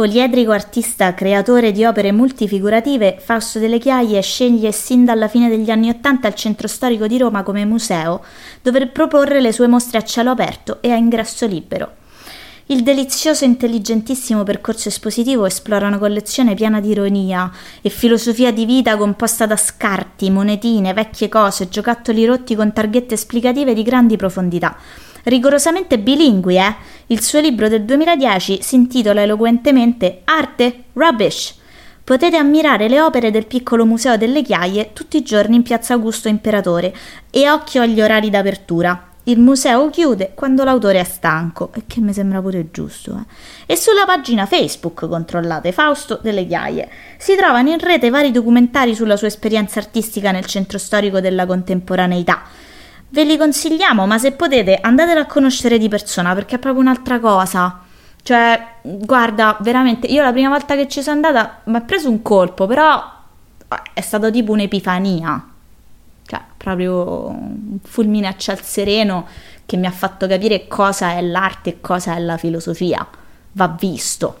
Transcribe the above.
Poliedrico artista creatore di opere multifigurative, Fausto Delle Chiaie sceglie sin dalla fine degli anni Ottanta il centro storico di Roma come museo, dove proporre le sue mostre a cielo aperto e a ingresso libero. Il delizioso e intelligentissimo percorso espositivo esplora una collezione piena di ironia e filosofia di vita composta da scarti, monetine, vecchie cose, giocattoli rotti con targhette esplicative di grandi profondità. Rigorosamente bilingui, eh? Il suo libro del 2010 si intitola eloquentemente Arte Rubbish. Potete ammirare le opere del piccolo museo delle chiaie tutti i giorni in piazza Augusto Imperatore e occhio agli orari d'apertura. Il museo chiude quando l'autore è stanco, e che mi sembra pure giusto. Eh? E sulla pagina Facebook controllate Fausto delle Chiaie si trovano in rete vari documentari sulla sua esperienza artistica nel centro storico della contemporaneità. Ve li consigliamo, ma se potete andatelo a conoscere di persona perché è proprio un'altra cosa. Cioè, guarda, veramente, io la prima volta che ci sono andata mi ha preso un colpo, però è stata tipo un'epifania cioè proprio un fulmine a ciel sereno che mi ha fatto capire cosa è l'arte e cosa è la filosofia. Va visto.